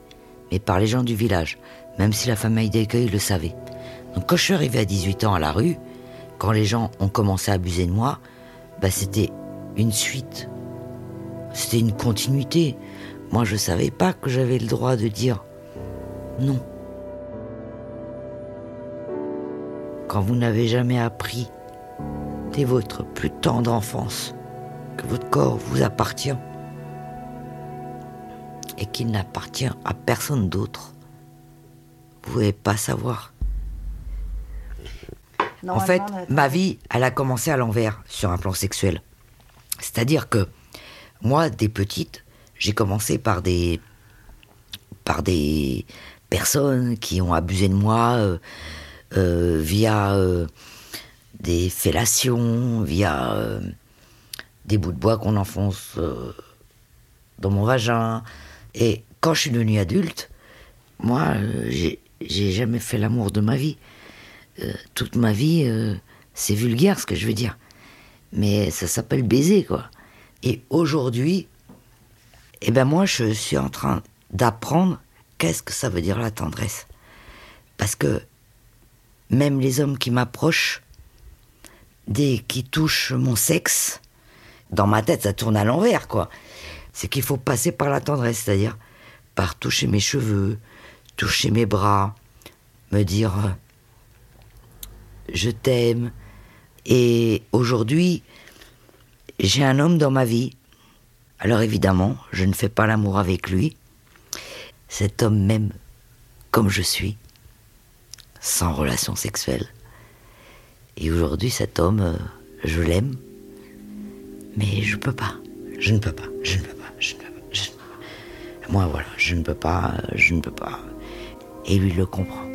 mais par les gens du village, même si la famille d'accueil le savait. Donc quand je suis arrivée à 18 ans à la rue, quand les gens ont commencé à abuser de moi, bah, c'était une suite. C'était une continuité. Moi, je savais pas que j'avais le droit de dire non. Quand vous n'avez jamais appris dès votre plus tendre enfance que votre corps vous appartient et qu'il n'appartient à personne d'autre, vous pouvez pas savoir. En fait, ma vie, elle a commencé à l'envers sur un plan sexuel. C'est-à-dire que moi, des petites, j'ai commencé par des par des personnes qui ont abusé de moi euh, euh, via euh, des fellations, via des bouts de bois qu'on enfonce dans mon vagin. Et quand je suis devenue adulte, moi, euh, j'ai jamais fait l'amour de ma vie. Euh, toute ma vie, euh, c'est vulgaire ce que je veux dire. Mais ça s'appelle baiser, quoi. Et aujourd'hui, eh ben moi, je suis en train d'apprendre qu'est-ce que ça veut dire la tendresse. Parce que même les hommes qui m'approchent, dès qu'ils touchent mon sexe, dans ma tête, ça tourne à l'envers, quoi. C'est qu'il faut passer par la tendresse, c'est-à-dire par toucher mes cheveux, toucher mes bras, me dire euh, je t'aime. Et aujourd'hui, j'ai un homme dans ma vie. Alors évidemment, je ne fais pas l'amour avec lui. Cet homme m'aime comme je suis, sans relation sexuelle. Et aujourd'hui, cet homme, euh, je l'aime, mais je ne peux pas. Je ne peux pas. Je ne peux pas. Moi, voilà, je ne peux pas. Je ne peux pas. Et lui il le comprend.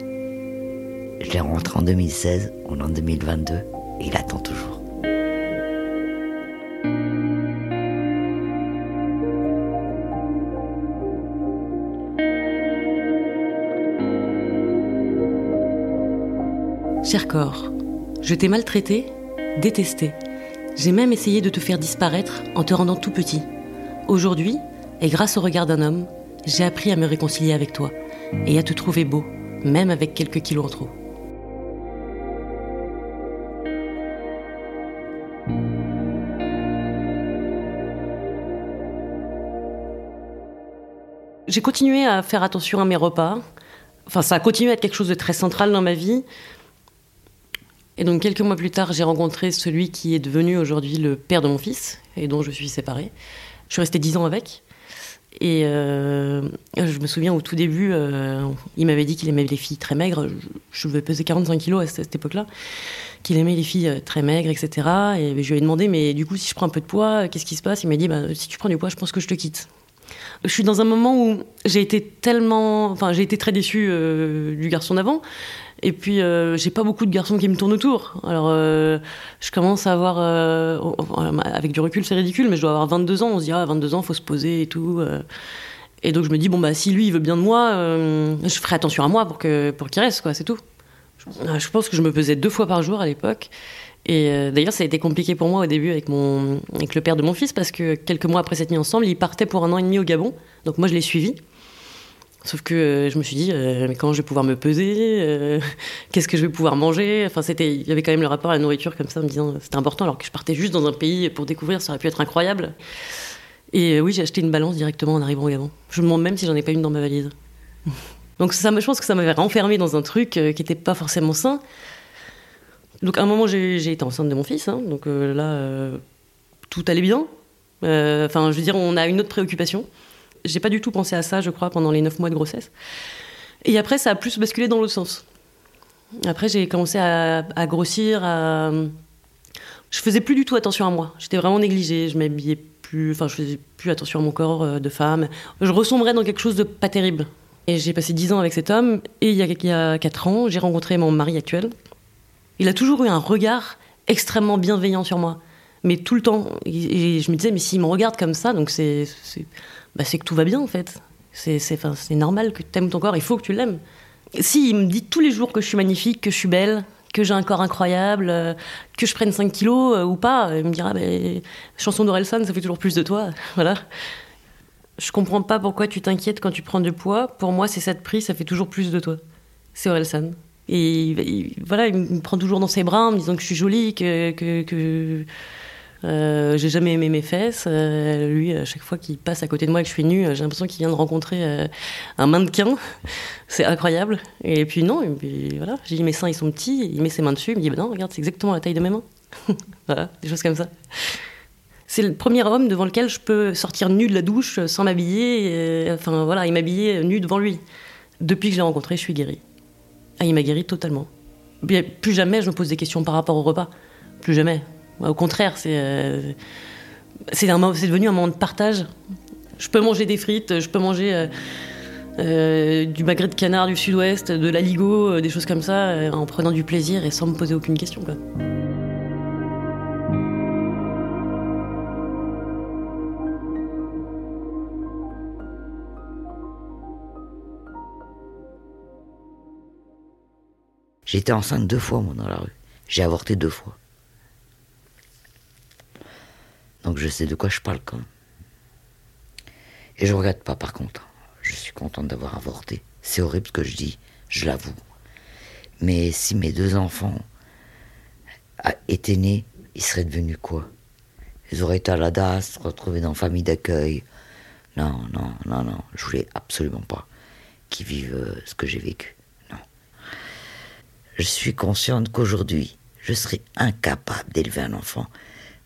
Je l'ai rentré en 2016, on est en 2022, et il attend toujours. Cher corps, je t'ai maltraité, détesté. J'ai même essayé de te faire disparaître en te rendant tout petit. Aujourd'hui, et grâce au regard d'un homme, j'ai appris à me réconcilier avec toi et à te trouver beau, même avec quelques kilos en trop. J'ai continué à faire attention à mes repas. Enfin, ça a continué à être quelque chose de très central dans ma vie. Et donc quelques mois plus tard, j'ai rencontré celui qui est devenu aujourd'hui le père de mon fils et dont je suis séparée. Je suis restée dix ans avec. Et euh, je me souviens au tout début, euh, il m'avait dit qu'il aimait les filles très maigres. Je, je peser 45 kilos à cette, cette époque-là. Qu'il aimait les filles euh, très maigres, etc. Et je lui ai demandé, mais du coup, si je prends un peu de poids, qu'est-ce qui se passe? Il m'a dit, bah, si tu prends du poids, je pense que je te quitte. Je suis dans un moment où j'ai été tellement, enfin, j'ai été très déçue euh, du garçon d'avant. Et puis, euh, j'ai pas beaucoup de garçons qui me tournent autour. Alors, euh, je commence à avoir, oh, oh, avec du recul, c'est ridicule, mais je dois avoir 22 ans. On se dit, ah, 22 ans, faut se poser et tout. Et donc, je me dis, bon, bah, si lui, il veut bien de moi, je ferai attention à moi pour que, pour qu'il reste, quoi, c'est tout. Je pense que je me pesais deux fois par jour à l'époque. Et euh, d'ailleurs, ça a été compliqué pour moi au début avec, mon, avec le père de mon fils, parce que quelques mois après cette nuit ensemble, il partait pour un an et demi au Gabon. Donc, moi, je l'ai suivi. Sauf que euh, je me suis dit, euh, mais comment je vais pouvoir me peser [laughs] Qu'est-ce que je vais pouvoir manger? Enfin, c'était, il y avait quand même le rapport à la nourriture comme ça, en me disant, c'était important, alors que je partais juste dans un pays pour découvrir, ça aurait pu être incroyable. Et oui, j'ai acheté une balance directement en arrivant au Gabon. Je me demande même si j'en ai pas une dans ma valise. [laughs] Donc ça, je pense que ça m'avait renfermé dans un truc qui n'était pas forcément sain. Donc à un moment, j'ai été enceinte de mon fils. hein. donc euh, là, euh, tout allait bien. Euh, Enfin, je veux dire, on a une autre préoccupation. J'ai pas du tout pensé à ça, je crois, pendant les neuf mois de grossesse. Et après, ça a plus basculé dans l'autre sens. Après, j'ai commencé à, grossir, à... Je faisais plus du tout attention à moi. J'étais vraiment négligée. Je m'habillais plus... Enfin, je faisais plus attention à mon corps de femme. Je ressombrais dans quelque chose de pas terrible. Et j'ai passé dix ans avec cet homme. Et il y a, il y a quatre ans, j'ai rencontré mon mari actuel. Il a toujours eu un regard extrêmement bienveillant sur moi. Mais tout le temps. Et je me disais, mais s'il me regarde comme ça, donc c'est bah, que tout va bien en fait. C'est normal que tu aimes ton corps, il faut que tu l'aimes. Si il me dit tous les jours que je suis magnifique, que je suis belle, que j'ai un corps incroyable, euh, que je prenne 5 kilos euh, ou pas, il me dira chanson d'Orelsan, ça fait toujours plus de toi. [laughs] voilà. Je comprends pas pourquoi tu t'inquiètes quand tu prends du poids. Pour moi, c'est cette prise, ça fait toujours plus de toi. C'est Orelsan. Et voilà, il me prend toujours dans ses bras en me disant que je suis jolie, que, que, euh, j'ai jamais aimé mes fesses. Euh, lui, à chaque fois qu'il passe à côté de moi et que je suis nue, j'ai l'impression qu'il vient de rencontrer euh, un mannequin. [laughs] C'est incroyable. Et puis non, et puis voilà, j'ai dit mes seins ils sont petits, il met ses mains dessus, il me dit bah non, regarde, c'est exactement la taille de mes mains. [laughs] voilà, des choses comme ça. C'est le premier homme devant lequel je peux sortir nue de la douche sans m'habiller, enfin voilà, il m'habiller nue devant lui. Depuis que je l'ai rencontré, je suis guérie. Ah, il m'a guérie totalement. Plus jamais je me pose des questions par rapport au repas. Plus jamais. Au contraire, c'est euh, c'est devenu un moment de partage. Je peux manger des frites, je peux manger euh, euh, du magret de canard du sud-ouest, de l'aligot, des choses comme ça, en prenant du plaisir et sans me poser aucune question. Été enceinte deux fois, moi, dans la rue. J'ai avorté deux fois. Donc je sais de quoi je parle quand même. Et je regrette pas par contre. Je suis contente d'avoir avorté. C'est horrible ce que je dis, je l'avoue. Mais si mes deux enfants étaient nés, ils seraient devenus quoi? Ils auraient été à la DAS, retrouvés dans famille d'accueil. Non, non, non, non, je voulais absolument pas qu'ils vivent euh, ce que j'ai vécu. Je suis consciente qu'aujourd'hui, je serais incapable d'élever un enfant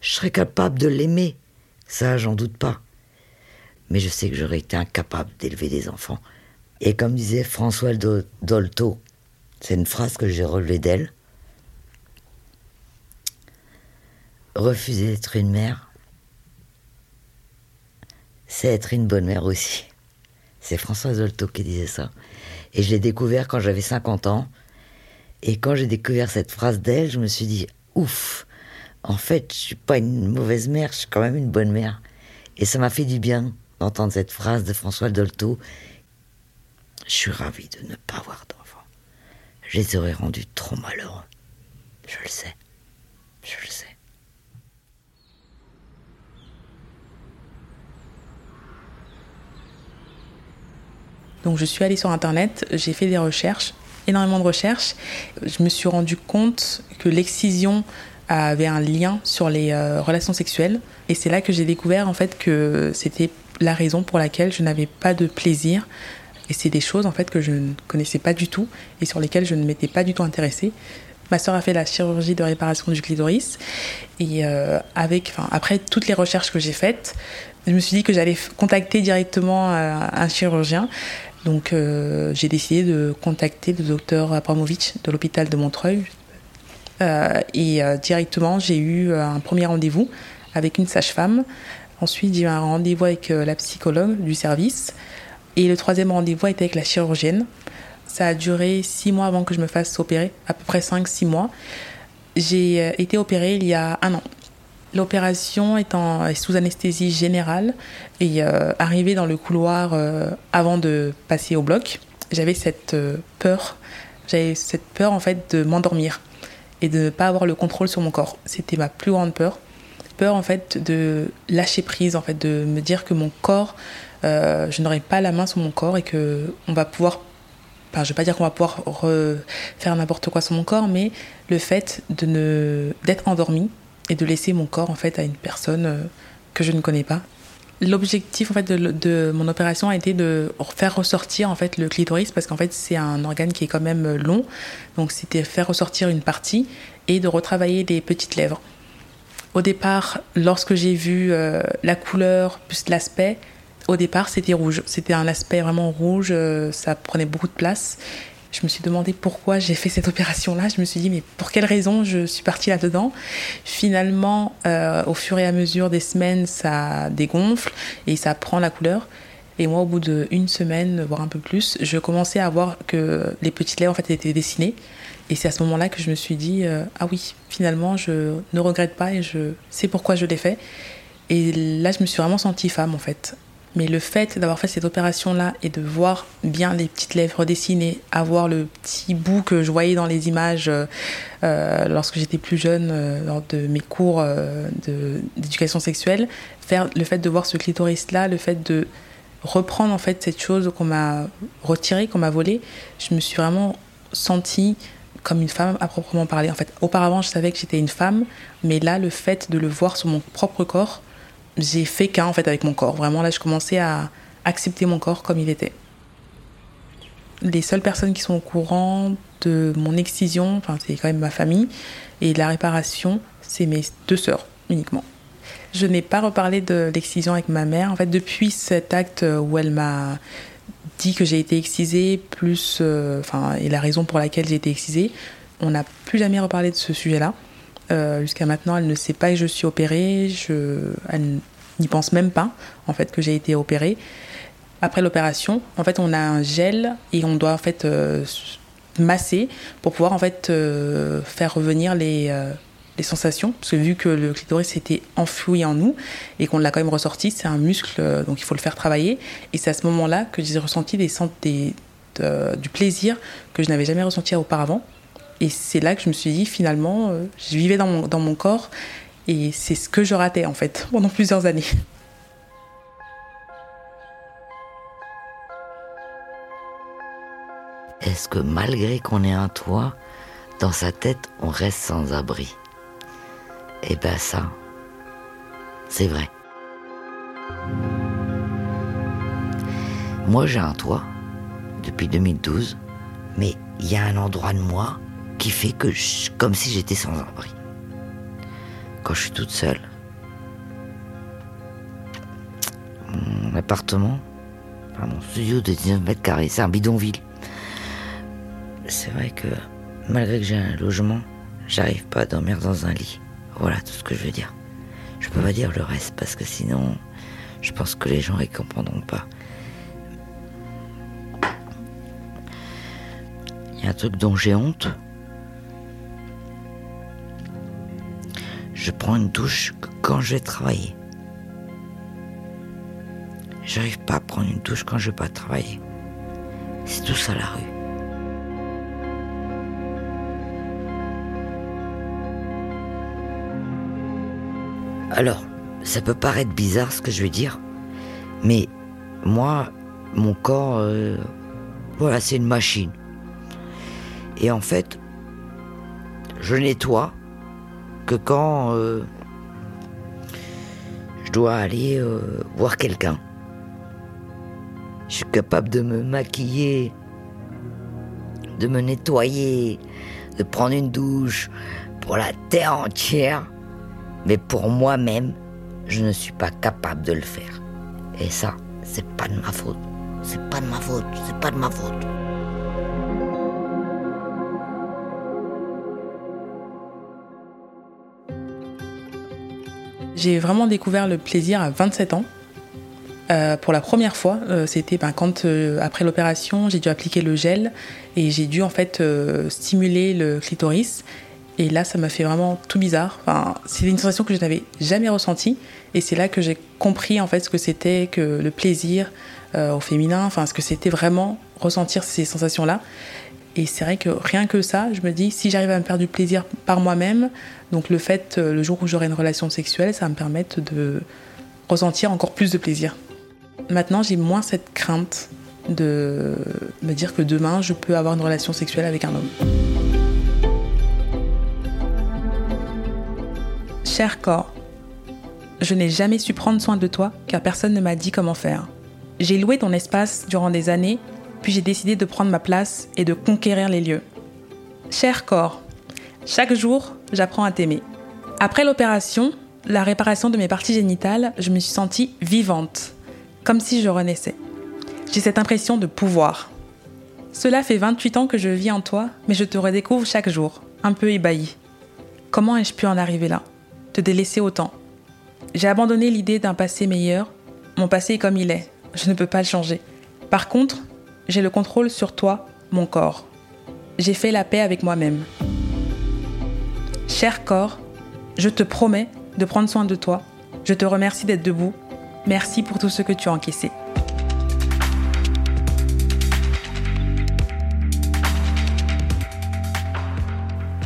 je serais capable de l'aimer. Ça, j'en doute pas. Mais je sais que j'aurais été incapable d'élever des enfants. Et comme disait François Dolto, c'est une phrase que j'ai relevée d'elle. Refuser d'être une mère, c'est être une bonne mère aussi. C'est François Dolto qui disait ça. Et je l'ai découvert quand j'avais 50 ans. Et quand j'ai découvert cette phrase d'elle, je me suis dit, ouf, en fait, je suis pas une mauvaise mère, je suis quand même une bonne mère. Et ça m'a fait du bien d'entendre cette phrase de François Dolto. Je suis ravie de ne pas avoir d'enfants. Je les aurais rendus trop malheureux. Je le sais. Je le sais. Donc je suis allée sur Internet, j'ai fait des recherches, énormément de recherches. Je me suis rendu compte que l'excision avait un lien sur les euh, relations sexuelles. Et c'est là que j'ai découvert en fait que c'était la raison pour laquelle je n'avais pas de plaisir. Et c'est des choses en fait que je ne connaissais pas du tout et sur lesquelles je ne m'étais pas du tout intéressée. Ma soeur a fait la chirurgie de réparation du clitoris et euh, avec, après toutes les recherches que j'ai faites, je me suis dit que j'allais contacter directement euh, un chirurgien. Donc j'ai décidé de contacter le docteur Abramovic de l'hôpital de Montreuil, euh, et euh, directement, j'ai eu euh, un premier rendez-vous avec une sage-femme. Ensuite, j'ai eu un rendez-vous avec la psychologue du service. Et le troisième rendez-vous était avec la chirurgienne. Ça a duré six mois avant que je me fasse opérer, à peu près cinq, six mois. J'ai été opérée il y a un an. L'opération est, sous anesthésie générale et euh, arrivé dans le couloir avant de passer au bloc, j'avais cette peur, j'avais cette peur en fait de m'endormir et de ne pas avoir le contrôle sur mon corps. C'était ma plus grande peur. Peur en fait de lâcher prise, en fait de me dire que mon corps, euh, je n'aurai pas la main sur mon corps et que on va pouvoir, enfin je vais pas dire qu'on va pouvoir faire n'importe quoi sur mon corps, mais le fait de ne d'être endormi et de laisser mon corps en fait à une personne euh, que je ne connais pas. L'objectif en fait de, mon opération a été de faire ressortir en fait le clitoris parce qu'en fait c'est un organe qui est quand même long, donc c'était faire ressortir une partie et de retravailler les petites lèvres. Au départ, lorsque j'ai vu euh, la couleur plus l'aspect, au départ c'était rouge, c'était un aspect vraiment rouge, euh, ça prenait beaucoup de place je me suis demandé pourquoi j'ai fait cette opération-là. Je me suis dit, mais pour quelle raison je suis partie là-dedans? Finalement, euh, au fur et à mesure des semaines, ça dégonfle et ça prend la couleur. Et moi, au bout d'une semaine, voire un peu plus, je commençais à voir que les petites lèvres en fait étaient dessinées. Et c'est à ce moment-là que je me suis dit, euh, ah oui, finalement, je ne regrette pas et je sais pourquoi je l'ai fait. Et là, je me suis vraiment sentie femme, en fait. Mais le fait d'avoir fait cette opération-là et de voir bien les petites lèvres dessinées, avoir le petit bout que je voyais dans les images euh, euh, lorsque j'étais plus jeune, euh, lors de mes cours d'éducation sexuelle, faire le fait de voir ce clitoris-là, le fait de reprendre en fait cette chose qu'on m'a retirée, qu'on m'a volée, je me suis vraiment sentie comme une femme à proprement parler. En fait, auparavant, je savais que j'étais une femme, mais là, le fait de le voir sur mon propre corps, j'ai fait qu'un en fait avec mon corps. Vraiment, là, je commençais à accepter mon corps comme il était. Les seules personnes qui sont au courant de mon excision, enfin, c'est quand même ma famille, et de la réparation, c'est mes deux sœurs uniquement. Je n'ai pas reparlé de l'excision avec ma mère. En fait, depuis cet acte où elle m'a dit que j'ai été excisée, plus, euh, enfin, et la raison pour laquelle j'ai été excisée, on n'a plus jamais reparlé de ce sujet-là. Euh, Jusqu'à maintenant, elle ne sait pas que je suis opérée. Je, elle n'y pense même pas, en fait, que j'ai été opérée. Après l'opération, en fait, on a un gel et on doit en fait euh, masser pour pouvoir en fait euh, faire revenir les, sensations. Parce que vu que le clitoris était enfoui en nous et qu'on l'a quand même ressorti, c'est un muscle, donc il faut le faire travailler. Et c'est à ce moment-là que j'ai ressenti des, des, de- du plaisir que je n'avais jamais ressenti auparavant. Et c'est là que je me suis dit, finalement, euh, je vivais dans mon, dans mon corps et c'est ce que je ratais en fait pendant [laughs] plusieurs années. Est-ce que malgré qu'on ait un toit, dans sa tête, on reste sans abri? Eh ben ça, c'est vrai. Moi j'ai un toit depuis 2012, mais il y a un endroit de moi qui fait que je, comme si j'étais sans abri. Quand je suis toute seule, mon appartement, enfin, mon studio de 19 mètres carrés, c'est un bidonville. C'est vrai que malgré que j'ai un logement, j'arrive pas à dormir dans un lit. Voilà tout ce que je veux dire. Je peux pas dire le reste parce que sinon, je pense que les gens ne comprendront pas. Il y a un truc dont j'ai honte. Je prends une douche quand je vais travailler. J'arrive pas à prendre une douche quand je vais pas travailler. C'est tout ça la rue. Alors, ça peut paraître bizarre ce que je vais dire, mais moi, mon corps, euh, voilà, c'est une machine. Et en fait, je nettoie quand euh, je dois aller euh, voir quelqu'un. Je suis capable de me maquiller, de me nettoyer, de prendre une douche pour la terre entière. Mais pour moi-même, je ne suis pas capable de le faire. Et ça, c'est pas de ma faute. C'est pas de ma faute. C'est pas de ma faute. J'ai vraiment découvert le plaisir à 27 ans. Euh, pour la première fois, euh, c'était ben, quand euh, après l'opération, j'ai dû appliquer le gel et j'ai dû en fait stimuler le clitoris. Et là, ça m'a fait vraiment tout bizarre. Enfin, c'est une sensation que je n'avais jamais ressentie. Et c'est là que j'ai compris en fait ce que c'était que le plaisir au féminin. Enfin, ce que c'était vraiment ressentir ces sensations-là. Et c'est vrai que rien que ça, je me dis, si j'arrive à me faire du plaisir par moi-même, donc le fait, euh, le jour où j'aurai une relation sexuelle, ça va me permettre de ressentir encore plus de plaisir. Maintenant, j'ai moins cette crainte de me dire que demain, je peux avoir une relation sexuelle avec un homme. Cher corps, je n'ai jamais su prendre soin de toi car personne ne m'a dit comment faire. J'ai loué ton espace durant des années, puis j'ai décidé de prendre ma place et de conquérir les lieux. Cher corps, chaque jour, j'apprends à t'aimer. Après l'opération, la réparation de mes parties génitales, je me suis sentie vivante, comme si je renaissais. J'ai cette impression de pouvoir. Cela fait 28 ans que je vis en toi, mais je te redécouvre chaque jour, un peu ébahi. Comment ai-je pu en arriver là? Te délaisser autant? J'ai abandonné l'idée d'un passé meilleur. Mon passé est comme il est. Je ne peux pas le changer. Par contre, j'ai le contrôle sur toi, mon corps. j'ai fait la paix avec moi-même. Cher corps, je te promets de prendre soin de toi. Je te remercie d'être debout. Merci pour tout ce que tu as encaissé.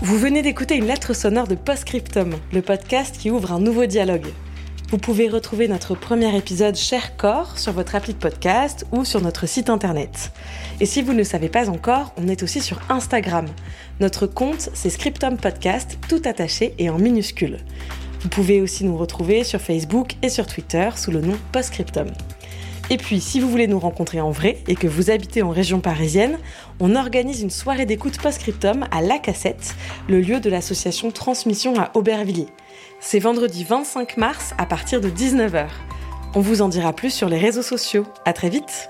Vous venez d'écouter une lettre sonore de Postscriptum, le podcast qui ouvre un nouveau dialogue. Vous pouvez retrouver notre premier épisode Cher Corps sur votre appli de podcast ou sur notre site internet. Et si vous ne le savez pas encore, on est aussi sur Instagram. Notre compte, c'est Scriptum Podcast, tout attaché et en minuscule. Vous pouvez aussi nous retrouver sur Facebook et sur Twitter sous le nom Postscriptum. Et puis, si vous voulez nous rencontrer en vrai et que vous habitez en région parisienne, on organise une soirée d'écoute post-scriptum à La Cassette, le lieu de l'association Transmission à Aubervilliers. C'est vendredi 25 mars à partir de 19h. On vous en dira plus sur les réseaux sociaux. À très vite!